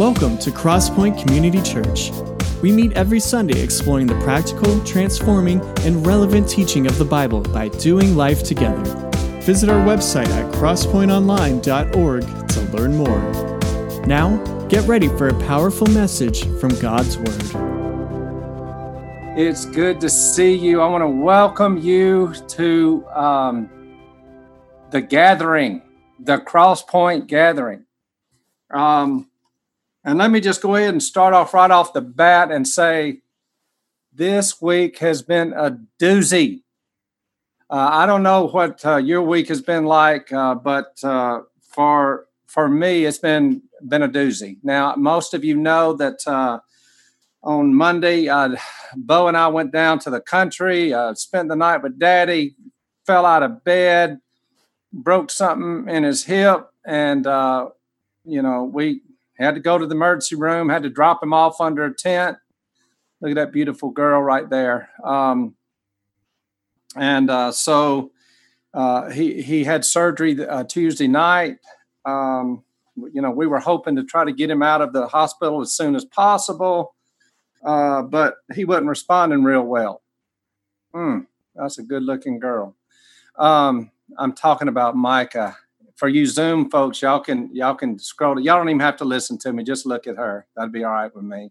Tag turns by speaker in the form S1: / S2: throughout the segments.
S1: Welcome to Crosspointe Community Church. We meet every Sunday exploring the practical, transforming, and relevant teaching of the Bible by doing life together. Visit our website at crosspointeonline.org to learn more. Now, get ready for a powerful message from God's Word.
S2: It's good to see you. I want to welcome you to um, the gathering, the Crosspointe gathering. Um, and let me just go ahead and start off right off the bat and say this week has been a doozy. Uh, I don't know what uh, your week has been like, uh, but uh, for for me, it's been been a doozy. Now, most of you know that uh, on Monday, uh, Bo and I went down to the country, spent the night with Daddy, fell out of bed, broke something in his hip, and you know we had to go to the emergency room, had to drop him off under a tent. Look at that beautiful girl right there. Um, and uh, so uh, he he had surgery uh, Tuesday night. Um, you know, we were hoping to try to get him out of the hospital as soon as possible, uh, but he wasn't responding real well. Hmm, that's a good looking girl. Um, I'm talking about Micah for you Zoom folks, y'all can y'all can scroll. Y'all don't even have to listen to me. Just look at her. That'd be all right with me.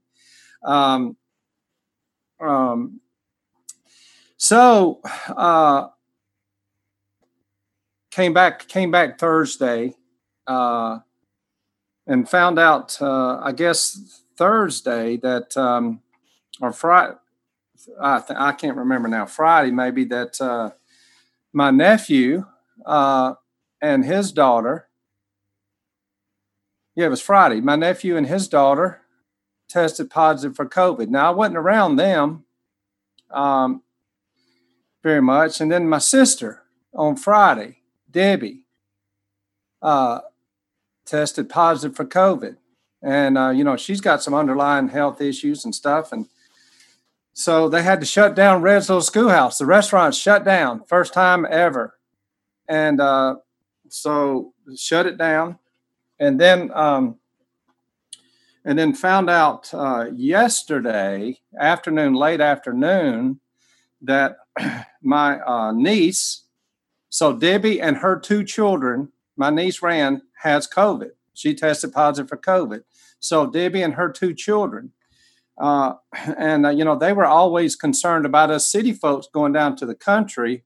S2: Um, um, so uh, came back came back Thursday, uh, and found out uh, I guess Thursday that um, or Friday. I, th- I can't remember now. Friday maybe that uh, my nephew uh, and his daughter. Yeah, it was Friday. My nephew and his daughter tested positive for COVID. Now, I wasn't around them um, very much. And then my sister on Friday, Debbie, uh, tested positive for COVID. And, uh, you know, she's got some underlying health issues and stuff. And so they had to shut down Red's Little Schoolhouse. The restaurant shut down, first time ever. And uh, so shut it down, and then um, and then found out uh, yesterday afternoon, late afternoon, that my uh, niece, so Debbie and her two children, my niece Ran has COVID. She tested positive for COVID. So Debbie and her two children. Uh, and uh, you know they were always concerned about us city folks going down to the country,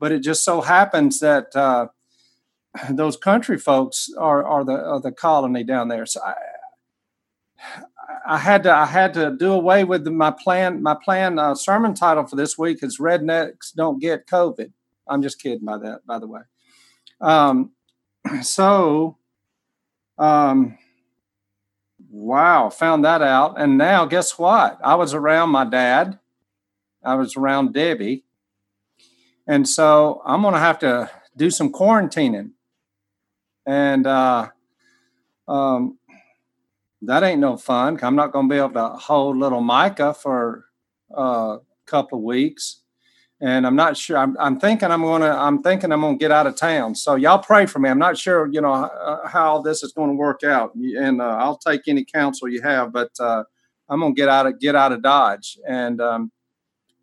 S2: but it just so happens that uh, those country folks are are the are the colony down there. So I, I had to I had to do away with my plan. My plan uh, sermon title for this week is "Rednecks Don't Get COVID." I'm just kidding by that, by the way. Um, so, um, wow, found that out, and now guess what? I was around my dad. I was around Debbie, and so I'm going to have to do some quarantining and uh, um, that ain't no fun. I'm not going to be able to hold little Micah for uh, a couple of weeks, and I'm not sure. I'm, I'm thinking I'm going to. I'm thinking I'm to get out of town. So y'all pray for me. I'm not sure, you know, uh, how this is going to work out, and uh, I'll take any counsel you have. But uh, I'm going to get out of get out of Dodge, and um,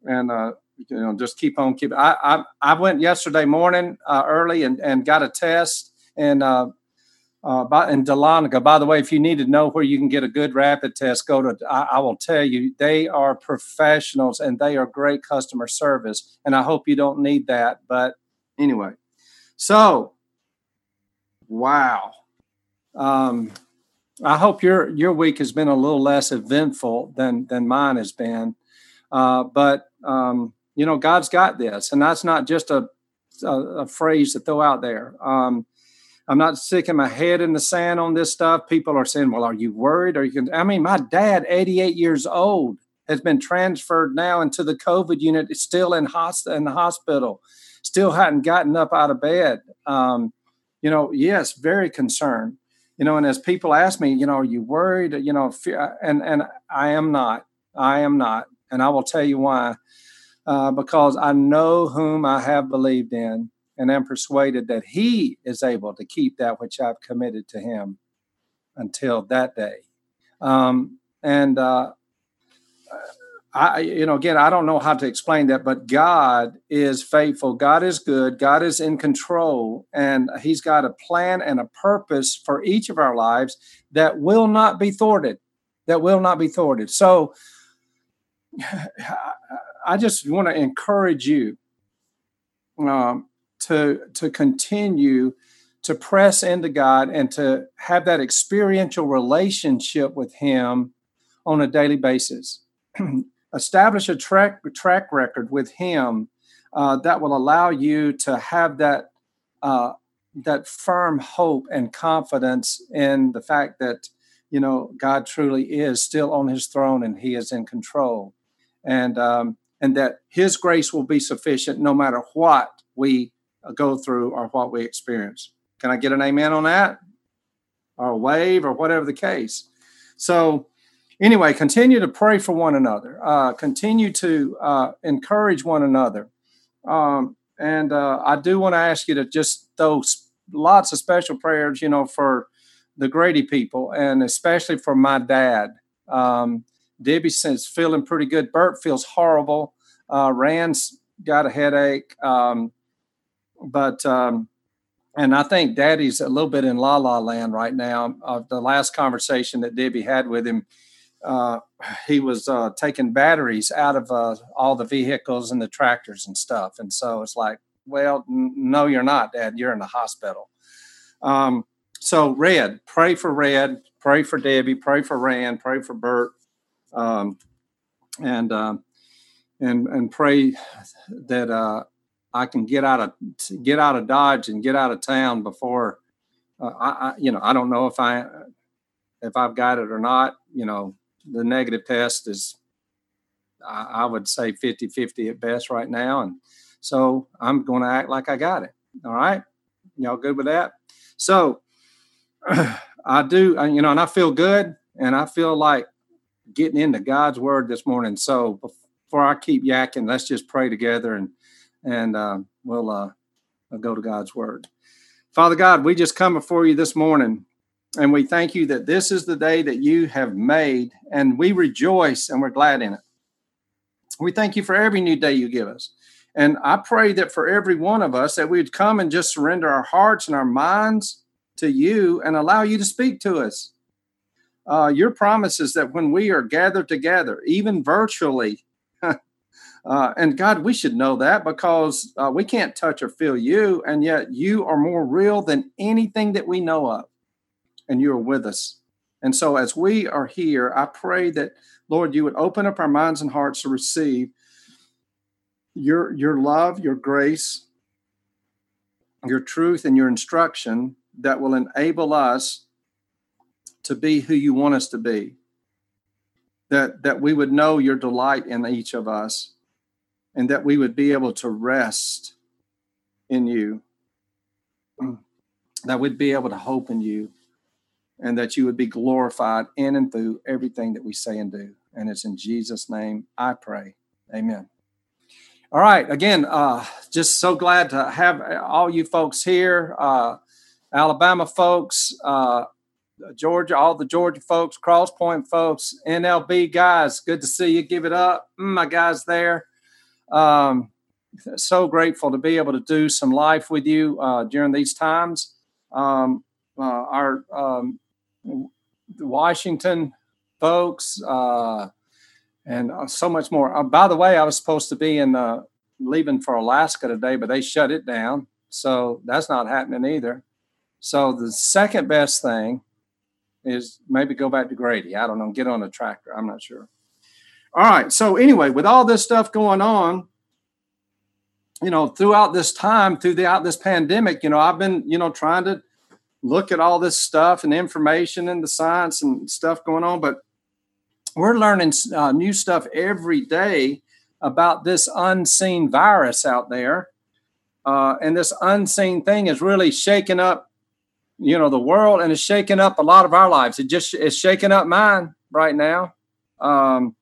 S2: and uh, you know, just keep on keeping. I I, I went yesterday morning early and and got a test and uh, uh, by, in Dahlonega. By the way, if you need to know where you can get a good rapid test, go to. I, I, will tell you, they are professionals and they are great customer service. And I hope you don't need that. But anyway, so wow. Um, I hope your your week has been a little less eventful than than mine has been. Uh, but um, you know, God's got this, and that's not just a a, a phrase to throw out there. Um, I'm not sticking my head in the sand on this stuff. People are saying, "Well, are you worried?" Are you can. I mean, my dad, 88 years old, has been transferred now into the COVID unit. Still in host in the hospital. Still hadn't gotten up out of bed. Um, you know, yes, very concerned. You know, and as people ask me, you know, are you worried? You know, fear, and and I am not. I am not, and I will tell you why. Uh, because I know whom I have believed in, and am persuaded that he is able to keep that which I've committed to him until that day. Um, and uh, I, you know, again, I don't know how to explain that, but God is faithful. God is good. God is in control, and He's got a plan and a purpose for each of our lives that will not be thwarted. That will not be thwarted. So, I just want to encourage you um, to to continue to press into God and to have that experiential relationship with Him on a daily basis. establish a track track record with him uh, that will allow you to have that uh, that firm hope and confidence in the fact that you know God truly is still on His throne and He is in control, and um, and that His grace will be sufficient no matter what we go through or what we experience. Can I get an amen on that, or a wave, or whatever the case? So anyway, continue to pray for one another. Uh, continue to uh, encourage one another. Um, and uh, I do want to ask you to just throw lots of special prayers, you know, for the Grady people and especially for my dad. Um, Debbie says feeling pretty good. Bert feels horrible. Uh, Rand's got a headache. Um, but um, and I think Daddy's a little bit in la la land right now. Uh, the last conversation that Debbie had with him, uh, he was uh, taking batteries out of uh, all the vehicles and the tractors and stuff. And so it's like, well, n- no, you're not, Dad. You're in the hospital. Um, so, Red, pray for Red, pray for Debbie, pray for Rand, pray for Bert, um, and um, and and pray that uh, I can get out of get out of Dodge and get out of town before uh, I, I, you know, I don't know if I if I've got it or not. You know, the negative test is, I, I would say 50 50 at best right now. And so I'm going to act like I got it. All right. Y'all good with that? So I do, you know, and I feel good and I feel like getting into God's word this morning. So before I keep yakking, let's just pray together and, and uh, we'll uh, go to God's word. Father God, we just come before you this morning and we thank you that this is the day that you have made, and we rejoice and we're glad in it. We thank you for every new day you give us. And I pray that for every one of us that we'd come and just surrender our hearts and our minds to you and allow you to speak to us. Uh, your promise is that when we are gathered together, even virtually, uh, and God, we should know that because uh, we can't touch or feel you, and yet you are more real than anything that we know of and you are with us. And so, as we are here, I pray that, Lord, you would open up our minds and hearts to receive your, your love, your grace, your truth, and your instruction that will enable us to be who you want us to be. That, that we would know your delight in each of us and that we would be able to rest in you, that we'd be able to hope in you and that you would be glorified in and through everything that we say and do. And it's in Jesus' name I pray. Amen. All right. Again, uh, just so glad to have all you folks here, uh, Alabama folks, uh, Georgia, all the Georgia folks, Crosspointe folks, NLB guys. Good to see you. Give it up, mm, my guys there. Um, so grateful to be able to do some life with you uh, during these times. Um, uh, our um, Washington folks, uh, and uh, so much more. Uh, by the way, I was supposed to be in uh, leaving for Alaska today, but they shut it down, so that's not happening either. So the second best thing is maybe go back to Grady. I don't know, get on a tractor. I'm not sure. All right. So anyway, with all this stuff going on, you know, throughout this time, throughout this pandemic, you know, I've been, you know, trying to look at all this stuff and information and the science and stuff going on, but we're learning uh, new stuff every day about this unseen virus out there. Uh, and this unseen thing is really shaking up, you know, the world and it's shaking up a lot of our lives. It just is shaking up mine right now. Um,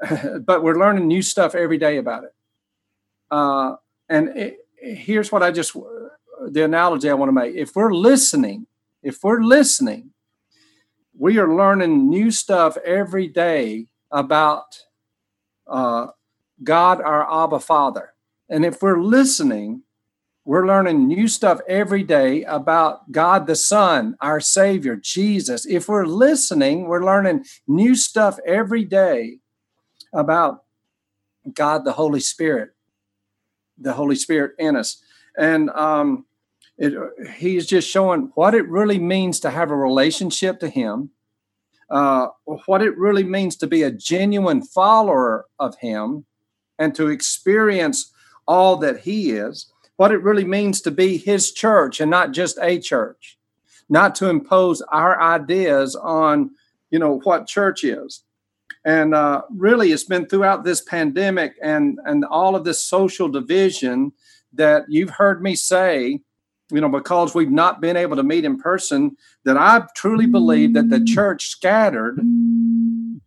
S2: but we're learning new stuff every day about it. Uh, and it, here's what I just the analogy I want to make. If we're listening, if we're listening, we are learning new stuff every day about uh, God, our Abba Father. And if we're listening, we're learning new stuff every day about God the Son, our Savior, Jesus. If we're listening, we're learning new stuff every day about God the Holy Spirit, the Holy Spirit in us. And um, it, he's just showing what it really means to have a relationship to Him, uh, what it really means to be a genuine follower of Him, and to experience all that He is, what it really means to be His church and not just a church, not to impose our ideas on, you know, what church is. And uh, really, it's been throughout this pandemic and and all of this social division that you've heard me say you know, because we've not been able to meet in person, that I truly believe that the church scattered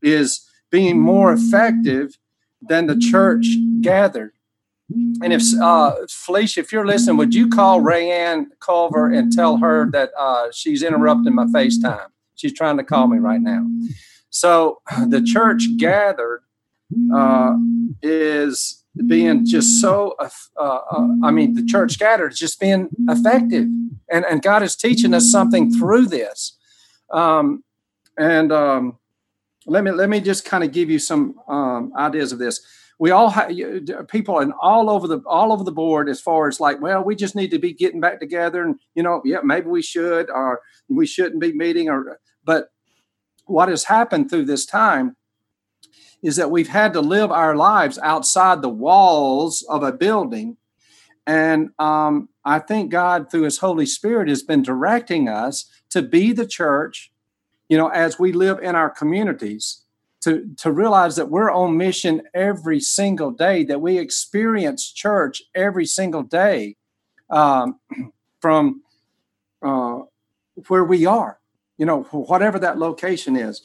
S2: is being more effective than the church gathered. And if uh, Felicia, if you're listening, would you call Rayanne Culver and tell her that uh, she's interrupting my FaceTime? She's trying to call me right now. So the church gathered uh, is being just so, uh, uh, I mean, the church gathered is just being effective. And, and God is teaching us something through this. Um, and um, let me let me just kind of give you some um, ideas of this. We all have people and all over the all over the board as far as like, well, we just need to be getting back together, and you know, yeah, maybe we should, or we shouldn't be meeting, or but what has happened through this time is that we've had to live our lives outside the walls of a building. And um, I think God, through His Holy Spirit, has been directing us to be the church, you know, as we live in our communities, to, to realize that we're on mission every single day, that we experience church every single day um, from uh, where we are, you know, whatever that location is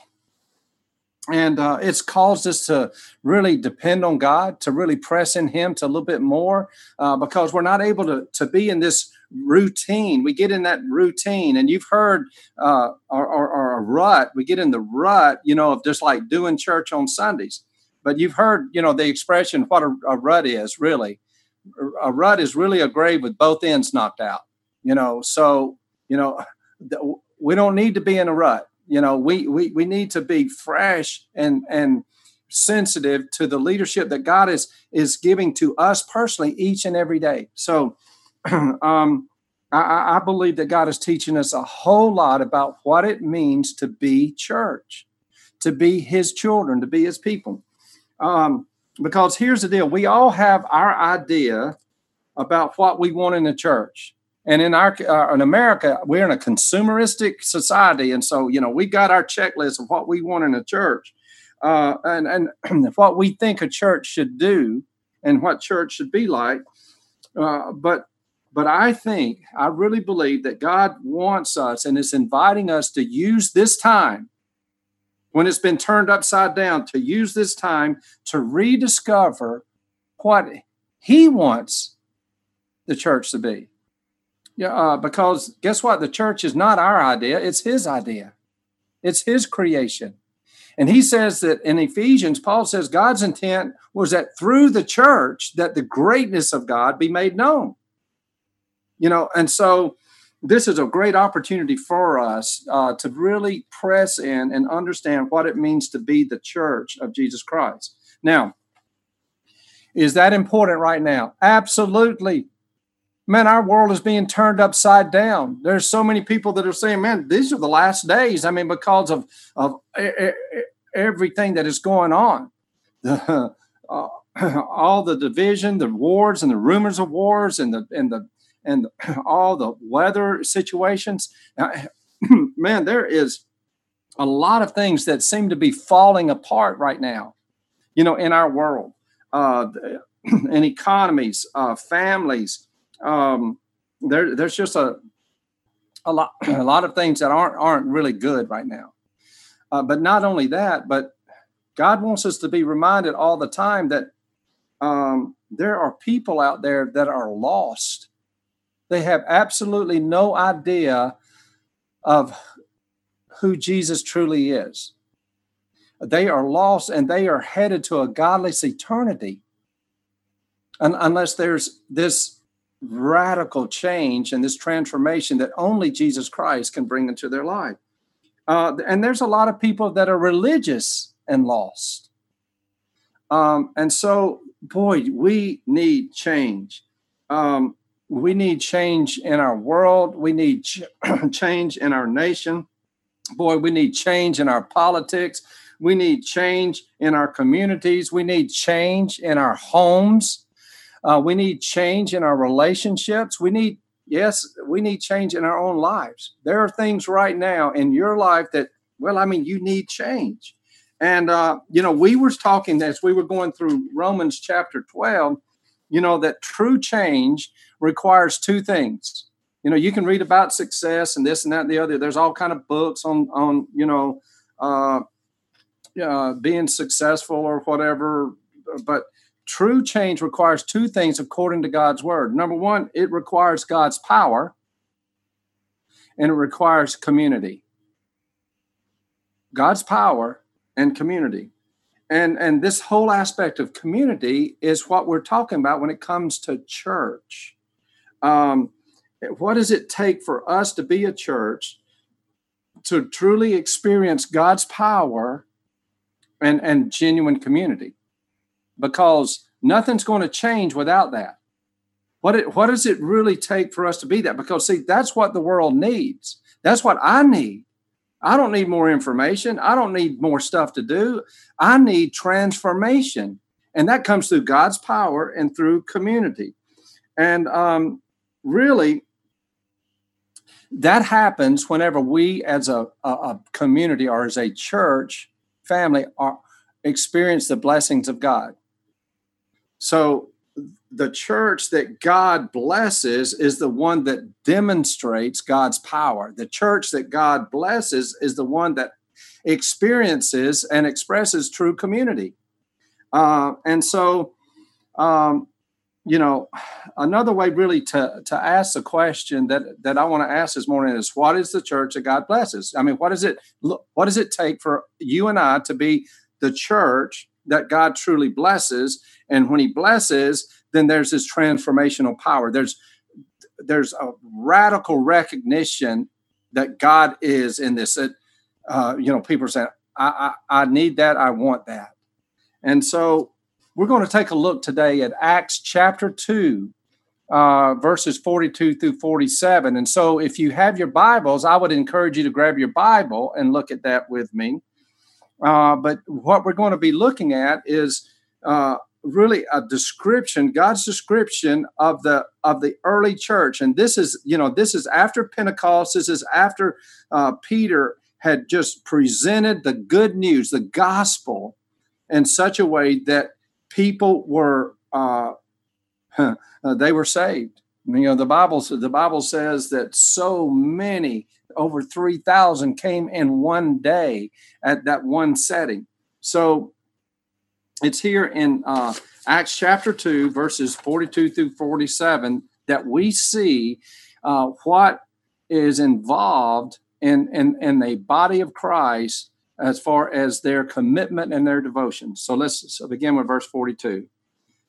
S2: and uh, it's caused us to really depend on God, to really press in Him to a little bit more, uh, because we're not able to to be in this routine. We get in that routine, and you've heard uh, or, or a rut. We get in the rut, you know, of just like doing church on Sundays. But you've heard, you know, the expression what a, a rut is really. A rut is really a grave with both ends knocked out. You know, so you know we don't need to be in a rut. You know we we, we need to be fresh and and sensitive to the leadership that god is is giving to us personally each and every day. So um I, I believe that god is teaching us a whole lot about what it means to be church to be his children to be his people. Um because here's the deal. We all have our idea about what we want in the church and in our uh, in America, we're in a consumeristic society, and so you know we got our checklist of what we want in a church, uh, and and what we think a church should do, and what church should be like. Uh, but but I think I really believe that God wants us and is inviting us to use this time when it's been turned upside down to use this time to rediscover what He wants the church to be. Yeah, uh, because guess what? The church is not our idea, it's his idea. It's his creation. And he says that in Ephesians, Paul says God's intent was that through the church that the greatness of God be made known. You know, and so this is a great opportunity for us uh, to really press in and understand what it means to be the church of Jesus Christ. Now, is that important right now? Absolutely man, our world is being turned upside down. There's so many people that are saying, man, these are the last days. I mean, because of of everything that is going on, the, uh, all the division, the wars, and the rumors of wars, and the and the and all the weather situations. man, there is a lot of things that seem to be falling apart right now. You know, in our world, uh, in economies, uh, families um, there, there's just a a lot a lot of things that aren't aren't really good right now. Uh, but not only that, but God wants us to be reminded all the time that um, there are people out there that are lost. They have absolutely no idea of who Jesus truly is. They are lost and they are headed to a godless eternity. And unless there's this radical change and this transformation that only Jesus Christ can bring into their life. Uh, and there's a lot of people that are religious and lost. Um, and so, boy, we need change. Um, we need change in our world. We need ch- change in our nation. Boy, we need change in our politics. We need change in our communities. We need change in our homes. Uh, we need change in our relationships. We need, yes, we need change in our own lives. There are things right now in your life that, well, I mean, you need change. And, uh, you know, we were talking as we were going through Romans chapter 12, you know, that true change requires two things. You know, you can read about success and this and that and the other. There's all kind of books on, on you know, uh, uh, being successful or whatever. But true change requires two things according to God's word. Number one, it requires God's power and it requires community. God's power and community. And, and this whole aspect of community is what we're talking about when it comes to church. Um, what does it take for us to be a church to truly experience God's power and, and genuine community? Because nothing's going to change without that. What, it, what does it really take for us to be that? Because, see, that's what the world needs. That's what I need. I don't need more information. I don't need more stuff to do. I need transformation. And that comes through God's power and through community. And um, really, that happens whenever we, as a, a, a, community or as a church family, are, experience the blessings of God. So the church that God blesses is the one that demonstrates God's power. The church that God blesses is the one that experiences and expresses true community. Uh, and so, um, you know, another way really to, to ask the question that, that I want to ask this morning is what is the church that God blesses? I mean, what does it what does it take for you and I to be the church that God truly blesses? And when he blesses, then there's this transformational power. There's there's a radical recognition that God is in this. Uh, you know, people are saying, I, I, I need that, I want that. And so we're going to take a look today at Acts chapter 2, uh, verses 42 through 47. And so if you have your Bibles, I would encourage you to grab your Bible and look at that with me. Uh, but what we're going to be looking at is uh, really a description god's description of the of the early church. And this is you know this is after pentecost this is after uh, peter had just presented the good news the gospel in such a way that people were uh, they were saved you know the bible the bible says that so many over 3000 came in one day at that one setting so it's here in uh, Acts chapter 2, verses 42 through 47, that we see uh, what is involved in, in, in the body of Christ as far as their commitment and their devotion. So let's so begin with verse 42.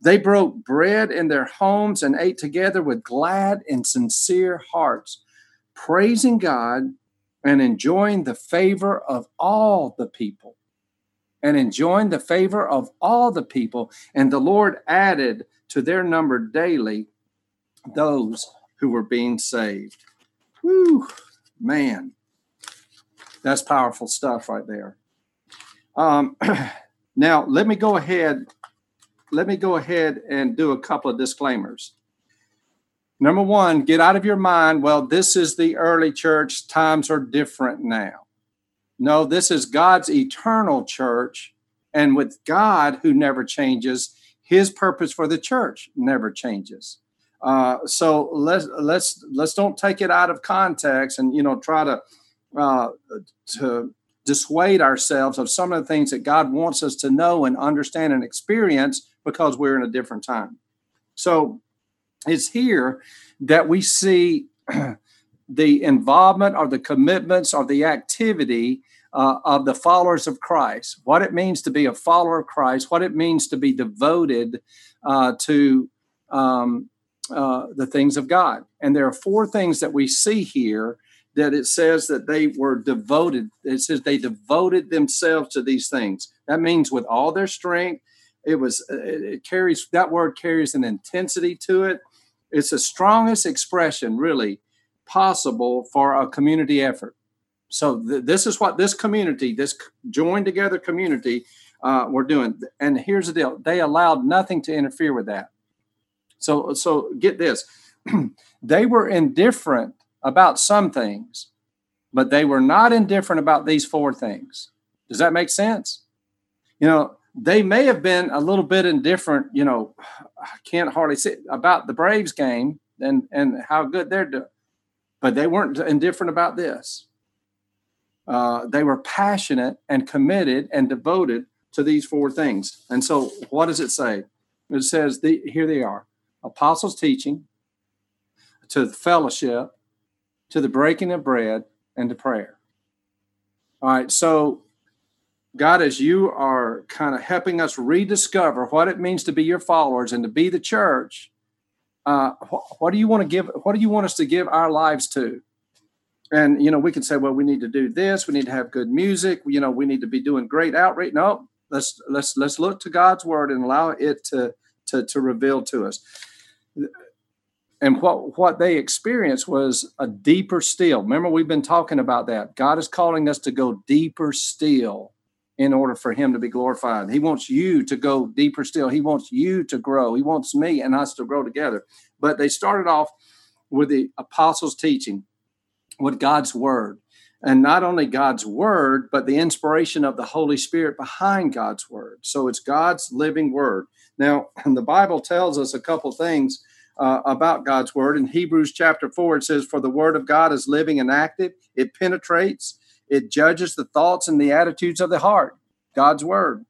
S2: They broke bread in their homes and ate together with glad and sincere hearts, praising God and enjoying the favor of all the people and enjoying the favor of all the people. And the Lord added to their number daily those who were being saved. Whew, man, that's powerful stuff right there. Um, now, let me go ahead. Let me go ahead and do a couple of disclaimers. Number one, get out of your mind, well, this is the early church. Times are different now. No, this is God's eternal church. And with God, who never changes, his purpose for the church never changes. Uh, so let's let's let's don't take it out of context and you know try to uh, to dissuade ourselves of some of the things that God wants us to know and understand and experience because we're in a different time. So it's here that we see the involvement or the commitments or the activity uh, of the followers of Christ, what it means to be a follower of Christ, what it means to be devoted uh, to um, uh, the things of God. And there are four things that we see here that it says that they were devoted. It says they devoted themselves to these things. That means with all their strength. It was it carries that word carries an intensity to it. It's the strongest expression, really, possible for a community effort. So th- this is what this community, this joined together community, uh, were doing. And here's the deal: they allowed nothing to interfere with that. So, so get this: they were indifferent about some things, but they were not indifferent about these four things. Does that make sense? You know, they may have been a little bit indifferent. You know, I can't hardly say about the Braves game and and how good they're doing, but they weren't indifferent about this. Uh, they were passionate and committed and devoted to these four things. And so, what does it say? It says, the, here they are apostles' teaching, to the fellowship, to the breaking of bread, and to prayer. All right, so God, as you are kind of helping us rediscover what it means to be your followers and to be the church, uh, what, what do you want to give? What do you want us to give our lives to? and you know we can say well we need to do this. We need to have good music. You know we need to be doing great outreach. No let's let's let's look to god's word and allow it to to, to reveal to us. And what what they experienced was a deeper still. Remember we've been talking about that. God is calling us to go deeper still in order for him to be glorified he wants you to go deeper still he wants you to grow he wants me and us to grow together but they started off with the apostles teaching with God's word. And not only God's word, but the inspiration of the Holy Spirit behind God's word. So it's God's living word. Now, the Bible tells us a couple things uh, about God's word. In Hebrews chapter 4, it says, For the word of God is living and active, it penetrates, it judges the thoughts and the attitudes of the heart. God's word.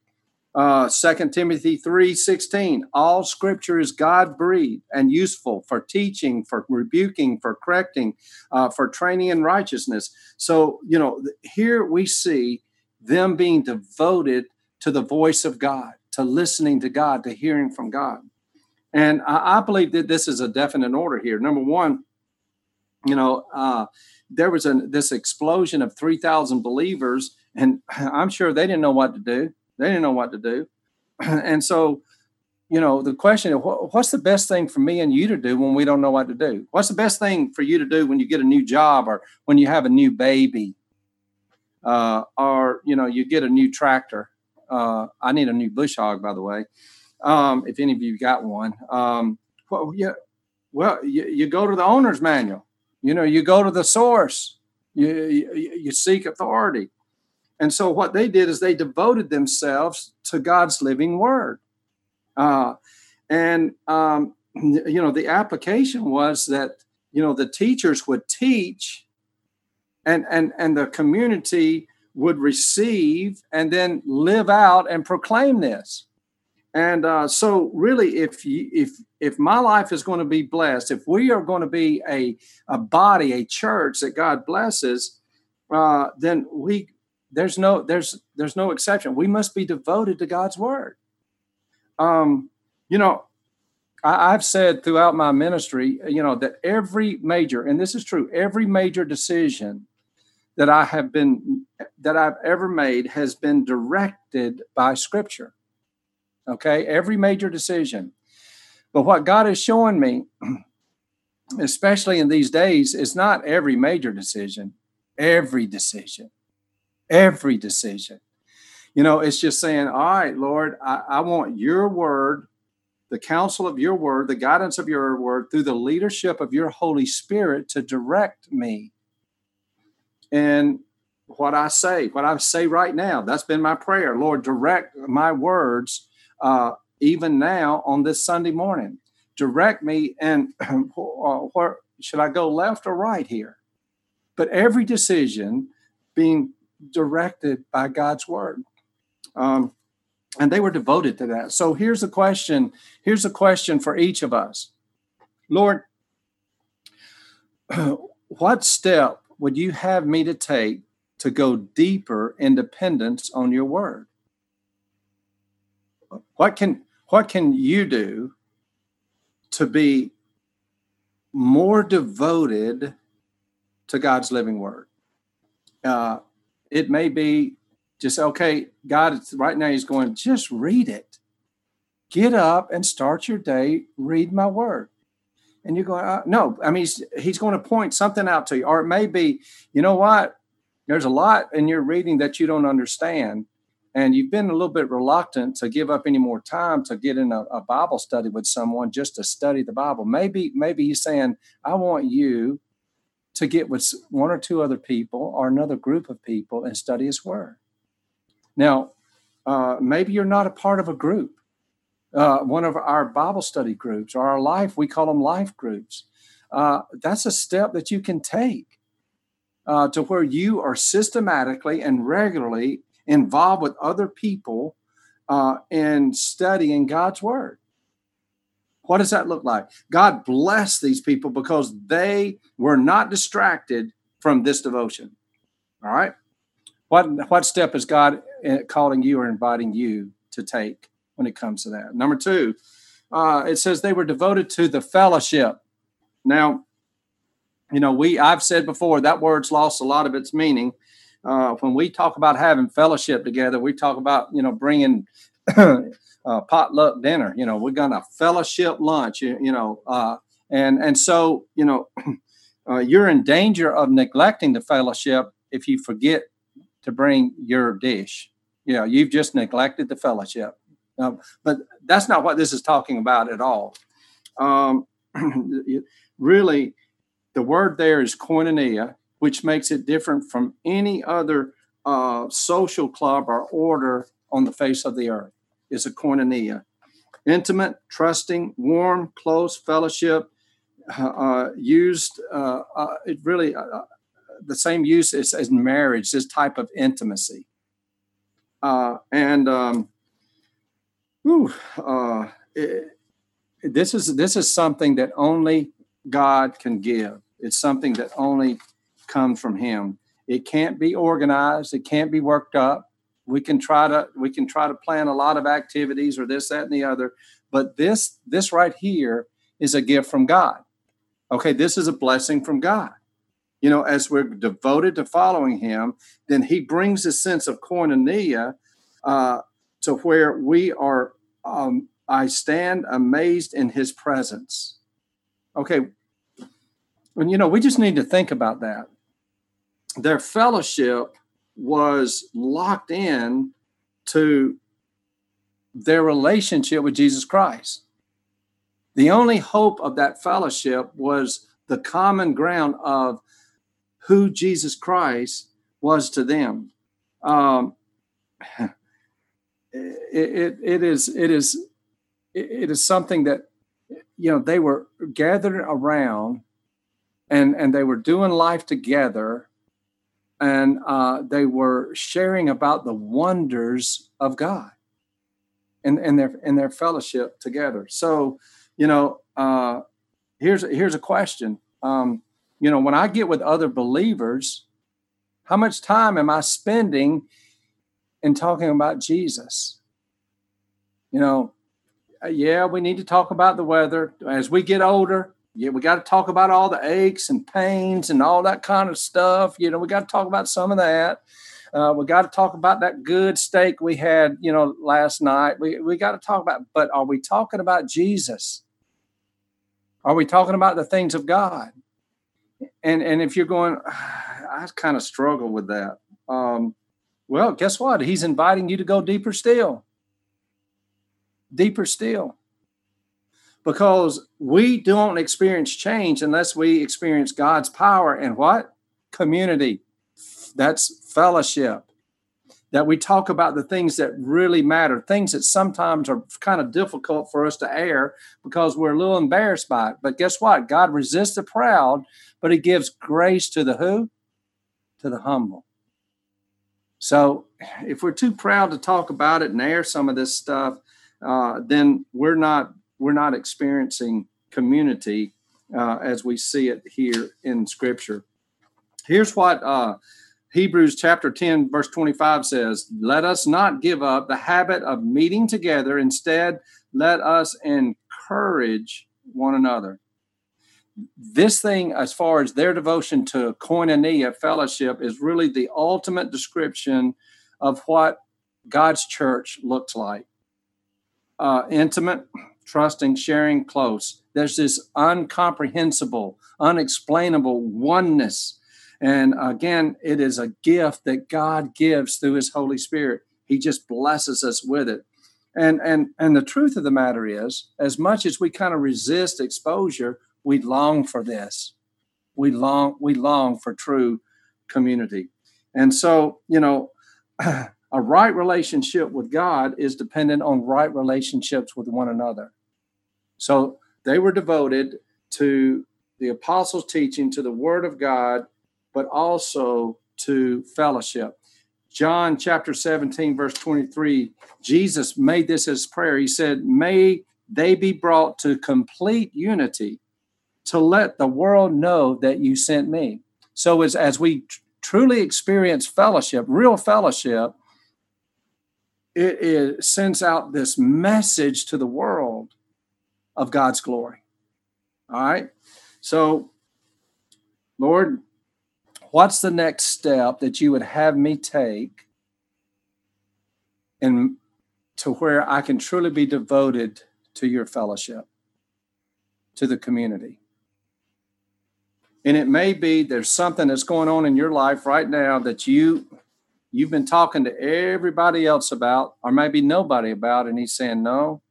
S2: Uh, 2 Timothy 3 16, all scripture is God breathed and useful for teaching, for rebuking, for correcting, uh, for training in righteousness. So, you know, here we see them being devoted to the voice of God, to listening to God, to hearing from God. And I, I believe that this is a definite order here. Number one, you know, uh, there was a, this explosion of 3,000 believers, and I'm sure they didn't know what to do they didn't know what to do. And so, you know, the question what's the best thing for me and you to do when we don't know what to do? What's the best thing for you to do when you get a new job or when you have a new baby? Uh, or, you know, you get a new tractor. Uh, I need a new bush hog, by the way, um, if any of you got one. Um, well, yeah, well, you, you go to the owner's manual. You know, you go to the source. You, you, you seek authority. And so what they did is they devoted themselves to God's living word. Uh, and, um, you know, the application was that, you know, the teachers would teach and, and, and the community would receive and then live out and proclaim this. And uh, so, really, if you, if if my life is going to be blessed, if we are going to be a a body, a church that God blesses, uh, then we there's no there's there's no exception. We must be devoted to God's word. Um, you know, I, I've said throughout my ministry, you know, that every major, and this is true, every major decision that I have been that I've ever made has been directed by Scripture. Okay, every major decision. But what God is showing me, especially in these days, is not every major decision, every decision every decision. You know, it's just saying, all right, Lord, I, I want your word, the counsel of your word, the guidance of your word through the leadership of your Holy Spirit to direct me. And what I say, what I say right now. That's been my prayer. Lord, direct my words uh, even now on this Sunday morning. Direct me, and where should I go left or right here? But every decision being directed by God's word. Um, and they were devoted to that. So here's a question. Here's a question for each of us. Lord, what step would you have me to take to go deeper in dependence on your word? What can what can you do to be more devoted to God's living word? Uh, it may be just okay, God, right now He's going, just read it. Get up and start your day, read my word. And you're going, uh, no, I mean, he's, he's going to point something out to you. Or it may be, you know what? There's a lot in your reading that you don't understand. And you've been a little bit reluctant to give up any more time to get in a, a Bible study with someone just to study the Bible. Maybe, maybe he's saying, I want you to get with one or two other people or another group of people and study his word. Now, uh, maybe you're not a part of a group, uh, one of our Bible study groups or our life, we call them life groups. Uh, that's a step that you can take uh, to where you are systematically and regularly involved with other people uh, in studying God's word. What does that look like? God bless these people because they were not distracted from this devotion. All right. What what step is God eh, calling you or inviting you to take when it comes to that? Number two, uh, it says they were devoted to the fellowship. Now, you know, we I've said before that word's lost a lot of its meaning. Uh, when we talk about having fellowship together, we talk about you know bringing uh, potluck dinner. You know, we're gonna fellowship lunch. You, you know, uh, and and so you know, uh, you're in danger of neglecting the fellowship if you forget to bring your dish. You know, you've just neglected the fellowship. Um, but that's not what this is talking about at all. Um, really, the word there is koinonia, which makes it different from any other uh, social club or order on the face of the earth. Is a koinonia, intimate, trusting, warm, close fellowship, uh, uh used. Uh, uh, it really uh, the same use as, as marriage, this type of intimacy. Uh, and um, whew, uh, it, this is this is something that only God can give. It's something that only comes from Him. It can't be organized. It can't be worked up. We can try to we can try to plan a lot of activities or this, that, and the other. But this this right here is a gift from God. Okay, this is a blessing from God you know, as we're devoted to following him, then he brings a sense of koinonia uh, to where we are, um, I stand amazed in his presence. Okay. And, you know, we just need to think about that. Their fellowship was locked in to their relationship with Jesus Christ. The only hope of that fellowship was the common ground of who Jesus Christ was to them. Um, it, it, it is it is it is something that you know they were gathered around and and they were doing life together and uh, they were sharing about the wonders of God and, and their in their fellowship together. So, you know, uh, here's here's a question: um, you know, when I get with other believers, how much time am I spending in talking about Jesus? You know, uh, yeah, we need to talk about the weather. As we get older, yeah, we got to talk about all the aches and pains and all that kind of stuff. You know, we got to talk about some of that. Uh, we got to talk about that good steak we had, you know, last night. We we got to talk about, but are we talking about Jesus? Are we talking about the things of God? and and if you're going, I kind of struggle with that. Um, well, guess what? He's inviting you to go deeper still. Deeper still. Because we don't experience change unless we experience God's power and what? Community, that's fellowship. That we talk about the things that really matter, things that sometimes are kind of difficult for us to air because we're a little embarrassed by it. But guess what? God resists the proud, but He gives grace to the who? To the humble. So if we're too proud to talk about it and air some of this stuff, uh, then we're not we're not experiencing community uh, as we see it here in Scripture. Here's what uh, Hebrews chapter 10, verse 25 says Let us not give up the habit of meeting together. Instead, let us encourage one another. This thing, as far as their devotion to koinonia, fellowship, is really the ultimate description of what God's church looks like uh, intimate, trusting, sharing, close. There's this uncomprehensible, unexplainable oneness. And again, it is a gift that God gives through his Holy Spirit. He just blesses us with it. And and and the truth of the matter is, as much as we kind of resist exposure, we long for this. We long we long for true community. And so, you know, a right relationship with God is dependent on right relationships with one another. So they were devoted to the apostles' teaching, to the word of God, but also to fellowship. John chapter 17, verse 23, Jesus made this his prayer. He said, May they be brought to complete unity to let the world know that you sent me. So, as, as we tr- truly experience fellowship, real fellowship, it sends out this message to the world of God's glory. All right. So, Lord, what's the next step that you would have me take and to where I can truly be devoted to your fellowship, to the community? And it may be there's something that's going on in your life right now that you you've been talking to everybody else about, or maybe nobody about, and he's saying, No,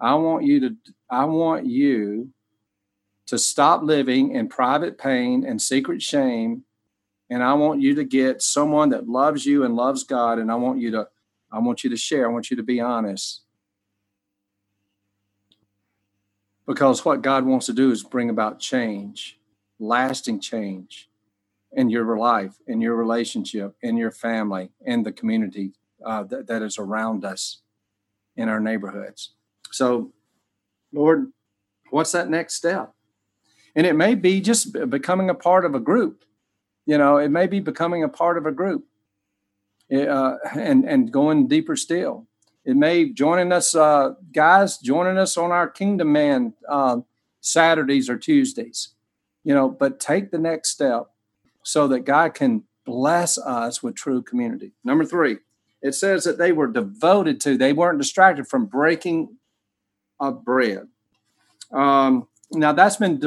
S2: I want you to I want you to stop living in private pain and secret shame. And I want you to get someone that loves you and loves God. And I want you to, I want you to share. I want you to be honest. Because what God wants to do is bring about change, lasting change in your life, in your relationship, in your family, in the community uh, that, that is around us in our neighborhoods. So, Lord, what's that next step? And it may be just becoming a part of a group. You know, it may be becoming a part of a group uh, and, and going deeper still. It may joining us, uh, guys, joining us on our Kingdom Man uh, Saturdays or Tuesdays. You know, but take the next step so that God can bless us with true community. Number three, it says that they were devoted to, they weren't distracted from breaking of bread. Um, now that's been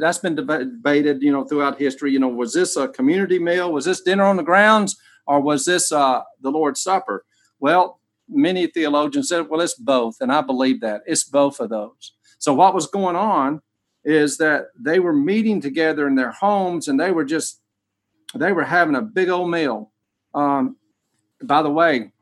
S2: that's been debated, you know, throughout history. You know, was this a community meal? Was this dinner on the grounds, or was this uh, the Lord's Supper? Well, many theologians said, well, it's both, and I believe that it's both of those. So what was going on is that they were meeting together in their homes, and they were just they were having a big old meal. Um, by the way,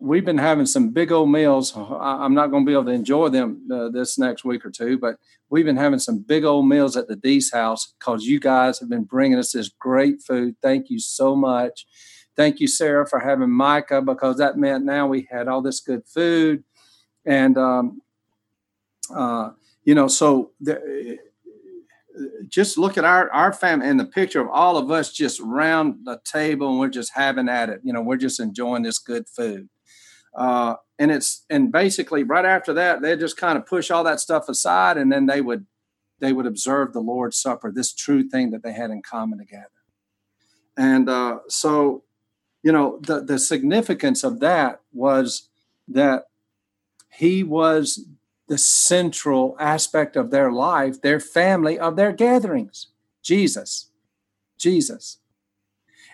S2: we've been having some big old meals. I'm not going to be able to enjoy them uh, this next week or two, but we've been having some big old meals at the Dees house because you guys have been bringing us this great food. Thank you so much. Thank you, Sarah, for having Micah because that meant now we had all this good food. And, um, uh, you know, so the, just look at our our family and the picture of all of us just around the table and we're just having at it. You know, we're just enjoying this good food. Uh, and it's and basically right after that they just kind of push all that stuff aside and then they would they would observe the Lord's Supper, this true thing that they had in common together. And uh, so, you know, the the significance of that was that he was the central aspect of their life, their family, of their gatherings. Jesus, Jesus.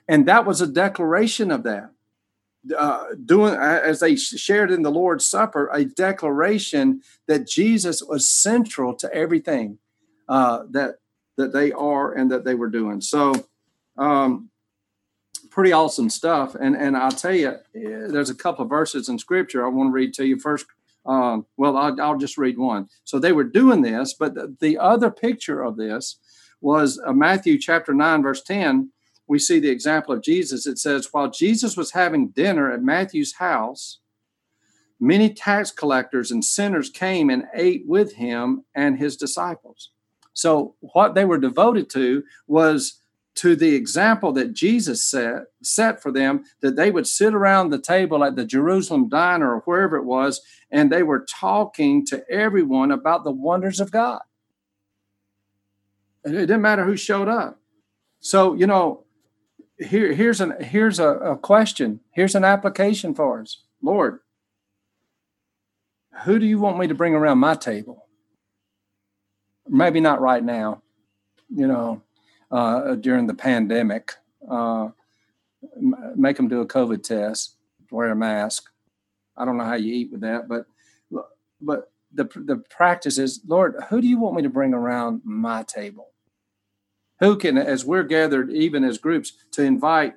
S2: And that was a declaration of that. Uh, doing as they shared in the Lord's Supper, a declaration that Jesus was central to everything uh, that that they are and that they were doing. So, um, pretty awesome stuff. And and I'll tell you, eh, there's a couple verses in Scripture I want to read to you first. Um, well, I'll, I'll, just read one. So they were doing this, but the, the other picture of this was uh, Matthew chapter 9, verse 10. We see the example of Jesus. It says, While Jesus was having dinner at Matthew's house, many tax collectors and sinners came and ate with him and his disciples. So, what they were devoted to was to the example that Jesus set, set for them that they would sit around the table at the Jerusalem diner or wherever it was, and they were talking to everyone about the wonders of God. It didn't matter who showed up. So, you know, here, here's an here's a, a question. Here's an application for us. Lord, who do you want me to bring around my table? Maybe not right now, you know, uh, during the pandemic. Uh, make them do a COVID test, wear a mask. I don't know how you eat with that, but but the the practice is, Lord, who do you want me to bring around my table? Who can, as we're gathered, even as groups, to invite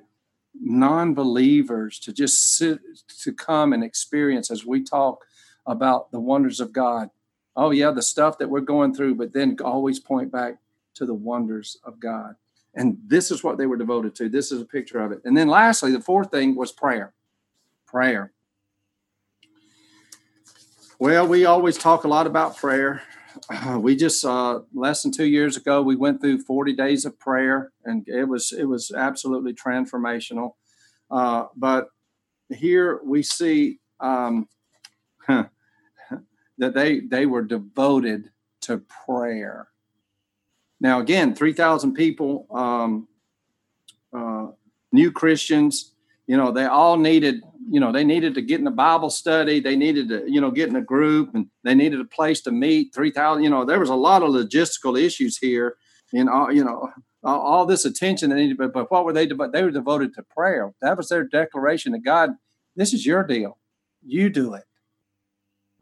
S2: non-believers to just sit to come and experience as we talk about the wonders of God. Oh yeah, the stuff that we're going through, but then always point back to the wonders of God. And this is what they were devoted to. This is a picture of it. And then lastly, the fourth thing was prayer. Prayer. Well, we always talk a lot about prayer. Uh, we just uh, less than two years ago we went through 40 days of prayer, and it was it was absolutely transformational. Uh, but here we see um, that they they were devoted to prayer. Now, again, 3,000 people, um, uh, new Christians, you know, they all needed, you know, they needed to get in a Bible study. They needed to, you know, get in a group and they needed a place to meet. 3,000, you know, there was a lot of logistical issues here. And, all, you know, all, all this attention they needed, but, but what were they? But they were devoted to prayer. That was their declaration that God, this is your deal. You do it.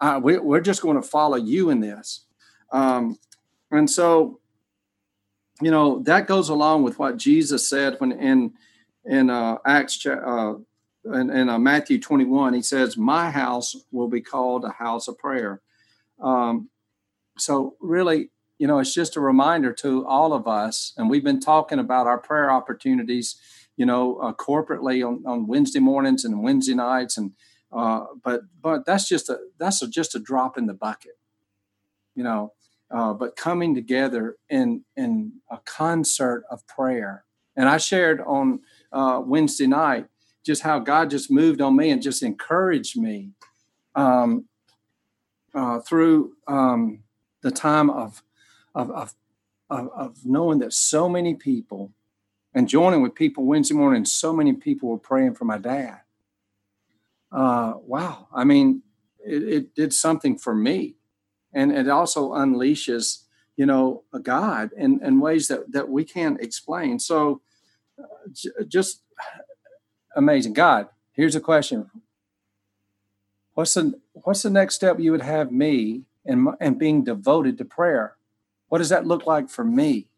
S2: Uh, we, are just going to follow you in this. Um, and so you know that goes along with what Jesus said when in in uh, Acts uh, in, in uh, Matthew 21 he says my house will be called a house of prayer um, so really you know it's just a reminder to all of us and we've been talking about our prayer opportunities you know uh, corporately on, on Wednesday mornings and Wednesday nights and uh, but but that's just a that's a, just a drop in the bucket you know uh, but coming together in in a concert of prayer. And I shared on uh, Wednesday night just how God just moved on me and just encouraged me um, uh, through um, the time of, of, of of knowing that so many people and joining with people Wednesday morning, so many people were praying for my dad. Uh, wow, I mean, it, it did something for me. And it also unleashes you know a god in, in ways that that we can't explain. So uh, j- just amazing god here's a question what's the what's the next step you would have me and and being devoted to prayer what does that look like for me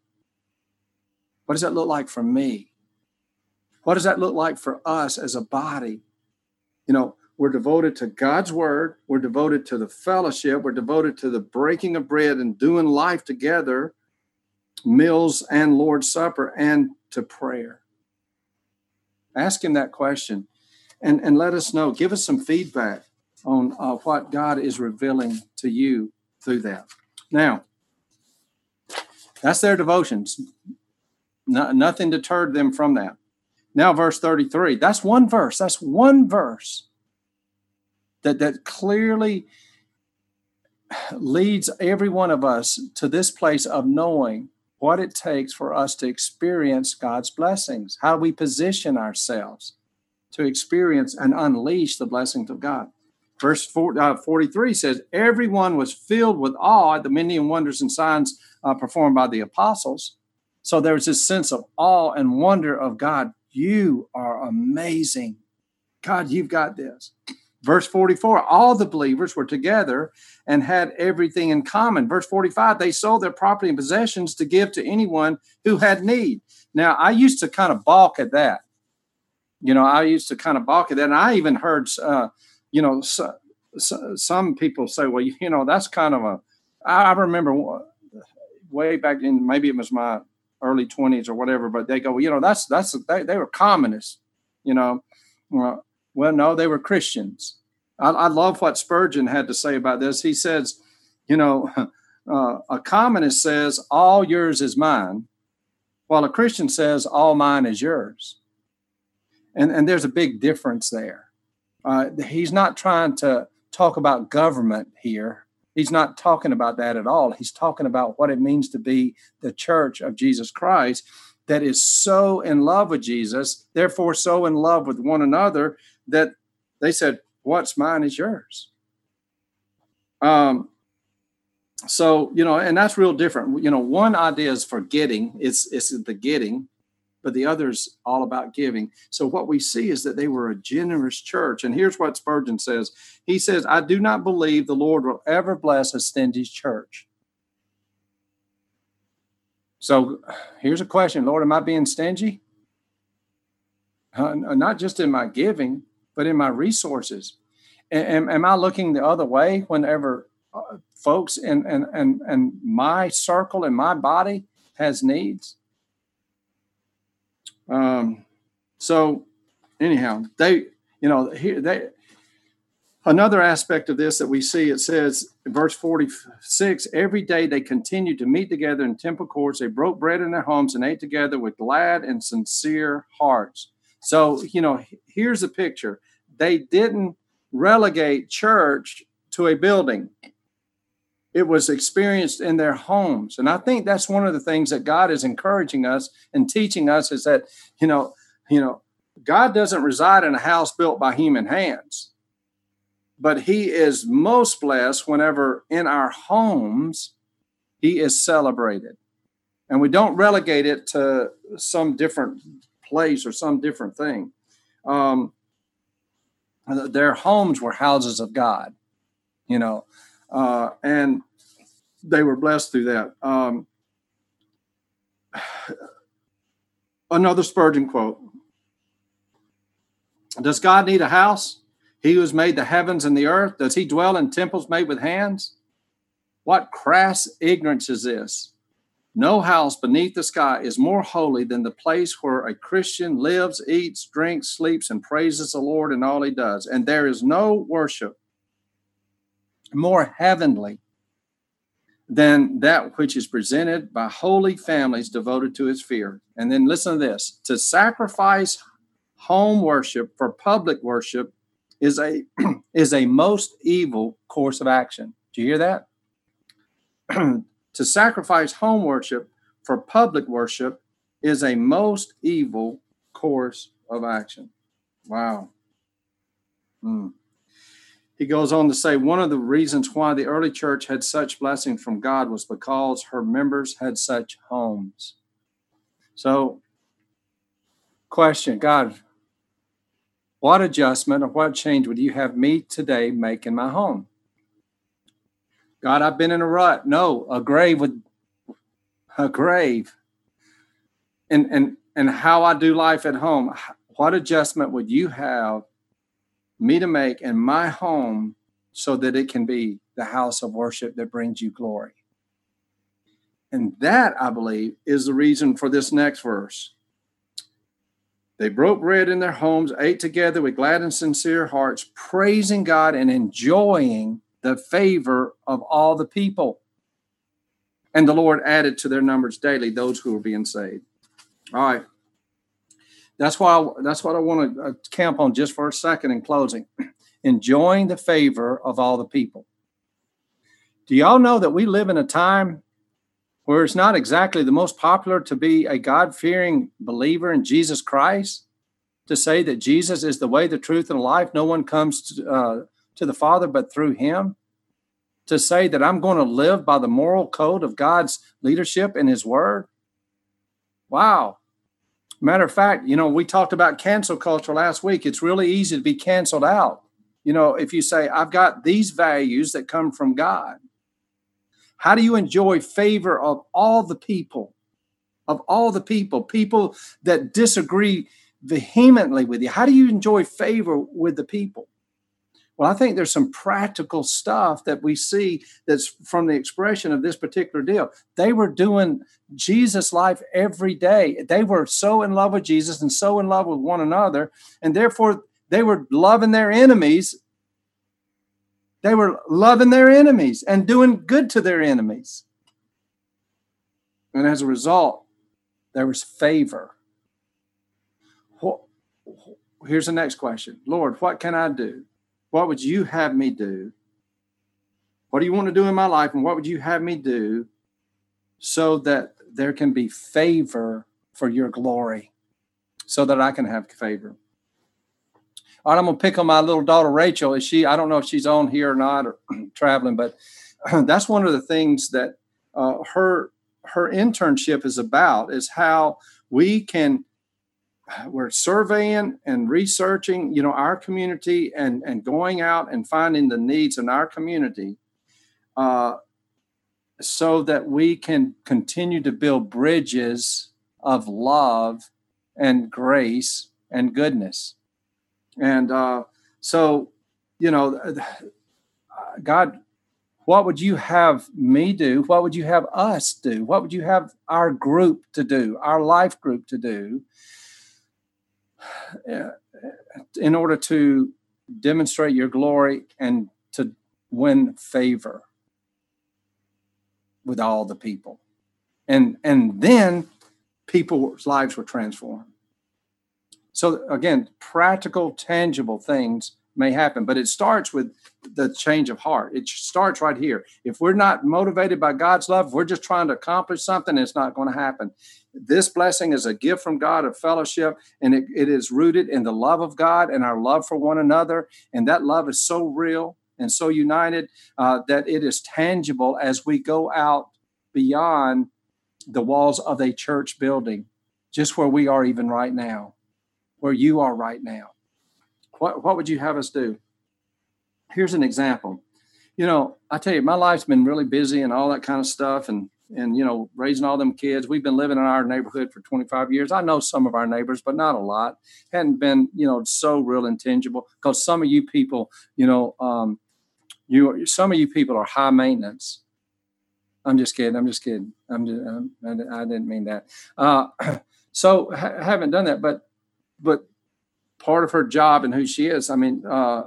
S2: what does that look like for me what does that look like for us as a body you know we're devoted to God's word. We're devoted to the fellowship. We're devoted to the breaking of bread and doing life together, meals and Lord's Supper, and to prayer. Ask Him that question and, and let us know. Give us some feedback on uh, what God is revealing to you through that. Now, that's their devotions. No, nothing deterred them from that. Now, verse 33. That's one verse. That's one verse that that clearly leads every one of us to this place of knowing what it takes for us to experience God's blessings, how we position ourselves to experience and unleash the blessings of God. Verse 43 says, Everyone was filled with awe at the many wonders and signs uh, performed by the apostles. So there was this sense of awe and wonder of God. You are amazing. God, you've got this. Verse 44, all the believers were together and had everything in common. Verse 45, they sold their property and possessions to give to anyone who had need. Now, I used to kind of balk at that. you know, I used to kind of balk at that. And I even heard, uh, you know, so, so, some people say, well, you know, that's kind of a, I remember way back in, maybe it was my early 20s or whatever, but they go, well, you know, that's, that's, they, they were communists, you know. Well, well, no, they were Christians. I, I love what Spurgeon had to say about this. He says, you know, uh, a communist says, all yours is mine, while a Christian says, all mine is yours. And, and there's a big difference there. Uh, he's not trying to talk about government here. He's not talking about that at all. He's talking about what it means to be the church of Jesus Christ that is so in love with Jesus, therefore so in love with one another that they said, What's mine is yours. Um, so you know, and that's real different. You know, one idea is for getting, it's it's the getting, but the other's all about giving. So what we see is that they were a generous church. And here's what Spurgeon says. He says, I do not believe the Lord will ever bless a stingy church. So here's a question, Lord, am I being stingy? Uh, not just in my giving, but in my resources. Am, am I looking the other way whenever uh, folks and my circle and my body has needs? Um, so anyhow, they you know here they another aspect of this that we see it says verse 46 every day they continued to meet together in temple courts they broke bread in their homes and ate together with glad and sincere hearts so you know here's a picture they didn't relegate church to a building. It was experienced in their homes. And I think that's one of the things that God is encouraging us and teaching us is that, you know, you know, God doesn't reside in a house built by human hands. But he is most blessed whenever in our homes he is celebrated. And we don't relegate it to some different place or some different thing. Um, their homes were houses of God, you know, uh, and they were blessed through that. Um, another Spurgeon quote Does God need a house? He who has made the heavens and the earth, does he dwell in temples made with hands? What crass ignorance is this? No house beneath the sky is more holy than the place where a Christian lives, eats, drinks, sleeps, and praises the Lord in all he does. And there is no worship more heavenly than that which is presented by holy families devoted to his fear. And then listen to this to sacrifice home worship for public worship is a is a most evil course of action. Do you hear that? To sacrifice home worship for public worship is a most evil course of action. Wow. Hmm. He goes on to say one of the reasons why the early church had such blessing from God was because her members had such homes. So, question God, what adjustment or what change would you have me today make in my home? God, I've been in a rut. No, a grave with a grave. And and and how I do life at home. What adjustment would you have me to make in my home so that it can be the house of worship that brings you glory? And that, I believe, is the reason for this next verse. They broke bread in their homes, ate together with glad and sincere hearts, praising God and enjoying the favor of all the people. And the Lord added to their numbers daily those who were being saved. All right. That's why that's what I want to uh, camp on just for a second in closing. Enjoying the favor of all the people. Do y'all know that we live in a time where it's not exactly the most popular to be a God fearing believer in Jesus Christ? To say that Jesus is the way, the truth, and life. No one comes to, uh, to the Father but through Him. To say that I'm going to live by the moral code of God's leadership and His Word. Wow. Matter of fact, you know, we talked about cancel culture last week. It's really easy to be canceled out. You know, if you say, I've got these values that come from God, how do you enjoy favor of all the people? Of all the people, people that disagree vehemently with you? How do you enjoy favor with the people? Well, I think there's some practical stuff that we see that's from the expression of this particular deal. They were doing Jesus' life every day. They were so in love with Jesus and so in love with one another, and therefore they were loving their enemies. They were loving their enemies and doing good to their enemies. And as a result, there was favor. Here's the next question Lord, what can I do? What would you have me do? What do you want to do in my life? And what would you have me do so that there can be favor for your glory, so that I can have favor? All right, I'm gonna pick on my little daughter Rachel. Is she? I don't know if she's on here or not, or traveling, but that's one of the things that uh, her her internship is about is how we can we're surveying and researching you know our community and and going out and finding the needs in our community uh, so that we can continue to build bridges of love and grace and goodness and uh, so you know god what would you have me do? What would you have us do? What would you have our group to do, our life group to do, in order to demonstrate your glory and to win favor with all the people? And, and then people's lives were transformed. So, again, practical, tangible things may happen, but it starts with the change of heart. It starts right here. If we're not motivated by God's love, we're just trying to accomplish something, it's not going to happen. This blessing is a gift from God of fellowship, and it, it is rooted in the love of God and our love for one another. And that love is so real and so united uh, that it is tangible as we go out beyond the walls of a church building, just where we are even right now, where you are right now. What, what would you have us do? Here's an example. You know, I tell you, my life's been really busy and all that kind of stuff, and and you know, raising all them kids. We've been living in our neighborhood for 25 years. I know some of our neighbors, but not a lot. Hadn't been, you know, so real intangible because some of you people, you know, um, you some of you people are high maintenance. I'm just kidding. I'm just kidding. I'm just, I'm, I didn't mean that. Uh, so ha- haven't done that, but but part of her job and who she is. I mean, uh,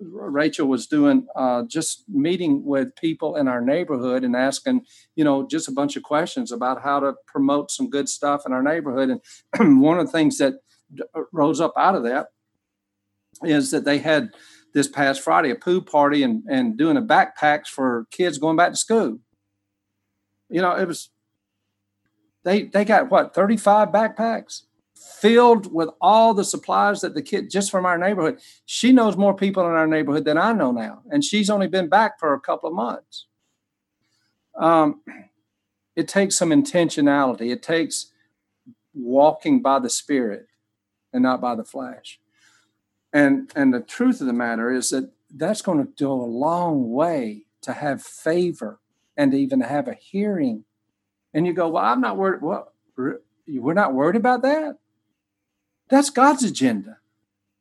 S2: Rachel was doing uh, just meeting with people in our neighborhood and asking, you know, just a bunch of questions about how to promote some good stuff in our neighborhood. And one of the things that rose up out of that is that they had this past Friday a poo party and, and doing a backpacks for kids going back to school. You know, it was they they got what 35 backpacks filled with all the supplies that the kid just from our neighborhood. She knows more people in our neighborhood than I know now, and she's only been back for a couple of months. Um, it takes some intentionality. It takes walking by the Spirit and not by the flesh. And and the truth of the matter is that that's going to go a long way to have favor and to even have a hearing. And you go, well, I'm not worried. Well, we're not worried about that. That's God's agenda.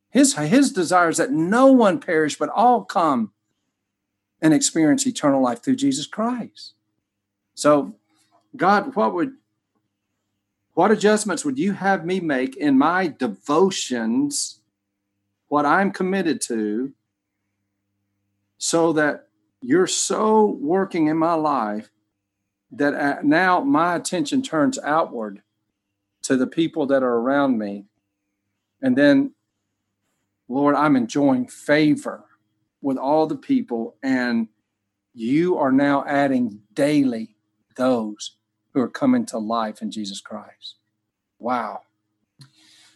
S2: His, his desire is that no one perish, but all come and experience eternal life through Jesus Christ. So, God, what would what adjustments would you have me make in my devotions, what I'm committed to, so that you're so working in my life that uh, now my attention turns outward to the people that are around me and then, Lord, I'm enjoying favor with all the people, and you are now adding daily those who are coming to life in Jesus Christ. Wow.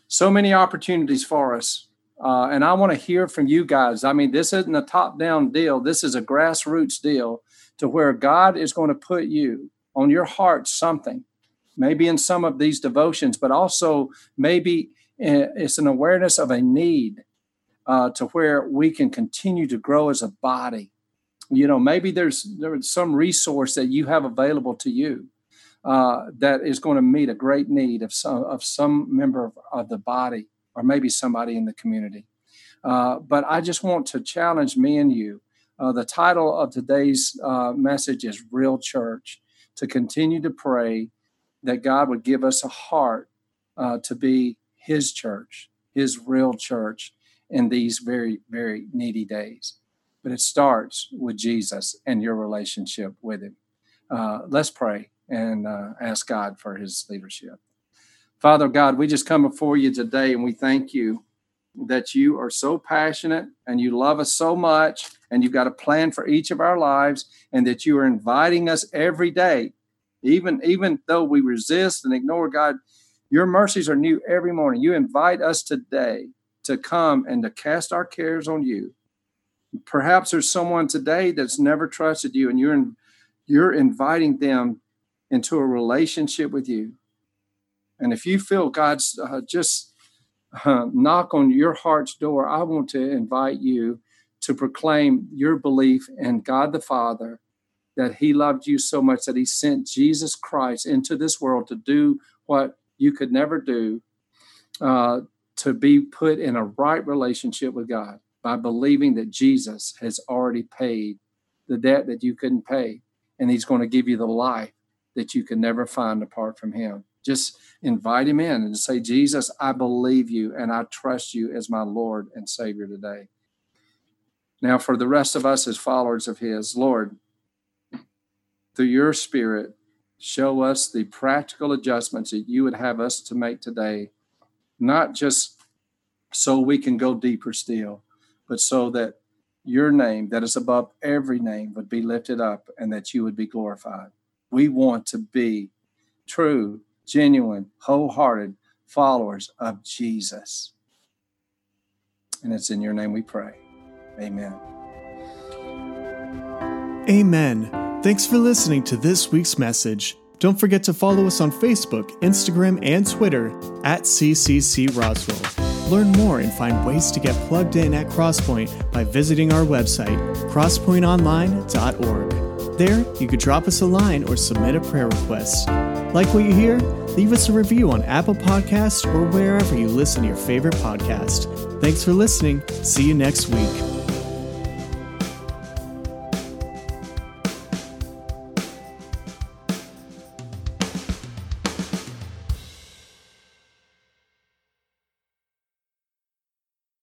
S2: So many opportunities for us. Uh, and I want to hear from you guys. I mean, this isn't a top down deal, this is a grassroots deal to where God is going to put you on your heart something, maybe in some of these devotions, but also maybe it's an awareness of a need uh, to where we can continue to grow as a body. You know, maybe there's there's some resource that you have available to you. uh, that is going to meet a great need of some of some member of, of the body or maybe somebody in the community. Uh, but I just want to challenge me and you. Uh, the title of today's uh, message is Real Church. To continue to pray that God would give us a heart uh, to be His church, His real church in these very, very needy days. But it starts with Jesus and your relationship with Him. Uh, let's pray and uh, ask God for His leadership. Father God, we just come before you today and we thank you that you are so passionate and you love us so much and you've got a plan for each of our lives and that you are inviting us every day even even though we resist and ignore god your mercies are new every morning. You invite us today to come and to cast our cares on you. Perhaps there's someone today that's never trusted you and you're you're inviting them into a relationship with you. And if you feel god's uh, just uh, knock on your heart's door, I want to invite you to proclaim your belief in God the Father, that He loved you so much that He sent Jesus Christ into this world to do what you could never do, uh, to be put in a right relationship with God by believing that Jesus has already paid the debt that you couldn't pay, and He's going to give you the life that you can never find apart from Him. Just invite him in and say, Jesus, I believe you and I trust you as my Lord and Savior today. Now, for the rest of us as followers of his, Lord, through your Spirit, show us the practical adjustments that you would have us to make today, not just so we can go deeper still, but so that your name, that is above every name, would be lifted up and that you would be glorified. We want to be true genuine, wholehearted followers of Jesus. And it's in your name we pray. Amen.
S1: Amen. Thanks for listening to this week's message. Don't forget to follow us on Facebook, Instagram, and Twitter at CCC Roswell. Learn more and find ways to get plugged in at Crosspointe by visiting our website, crosspointeonline.org. There, you could drop us a line or submit a prayer request. Like what you hear? Leave us a review on Apple Podcasts or wherever you listen to your favorite podcast. Thanks for listening. See you next week.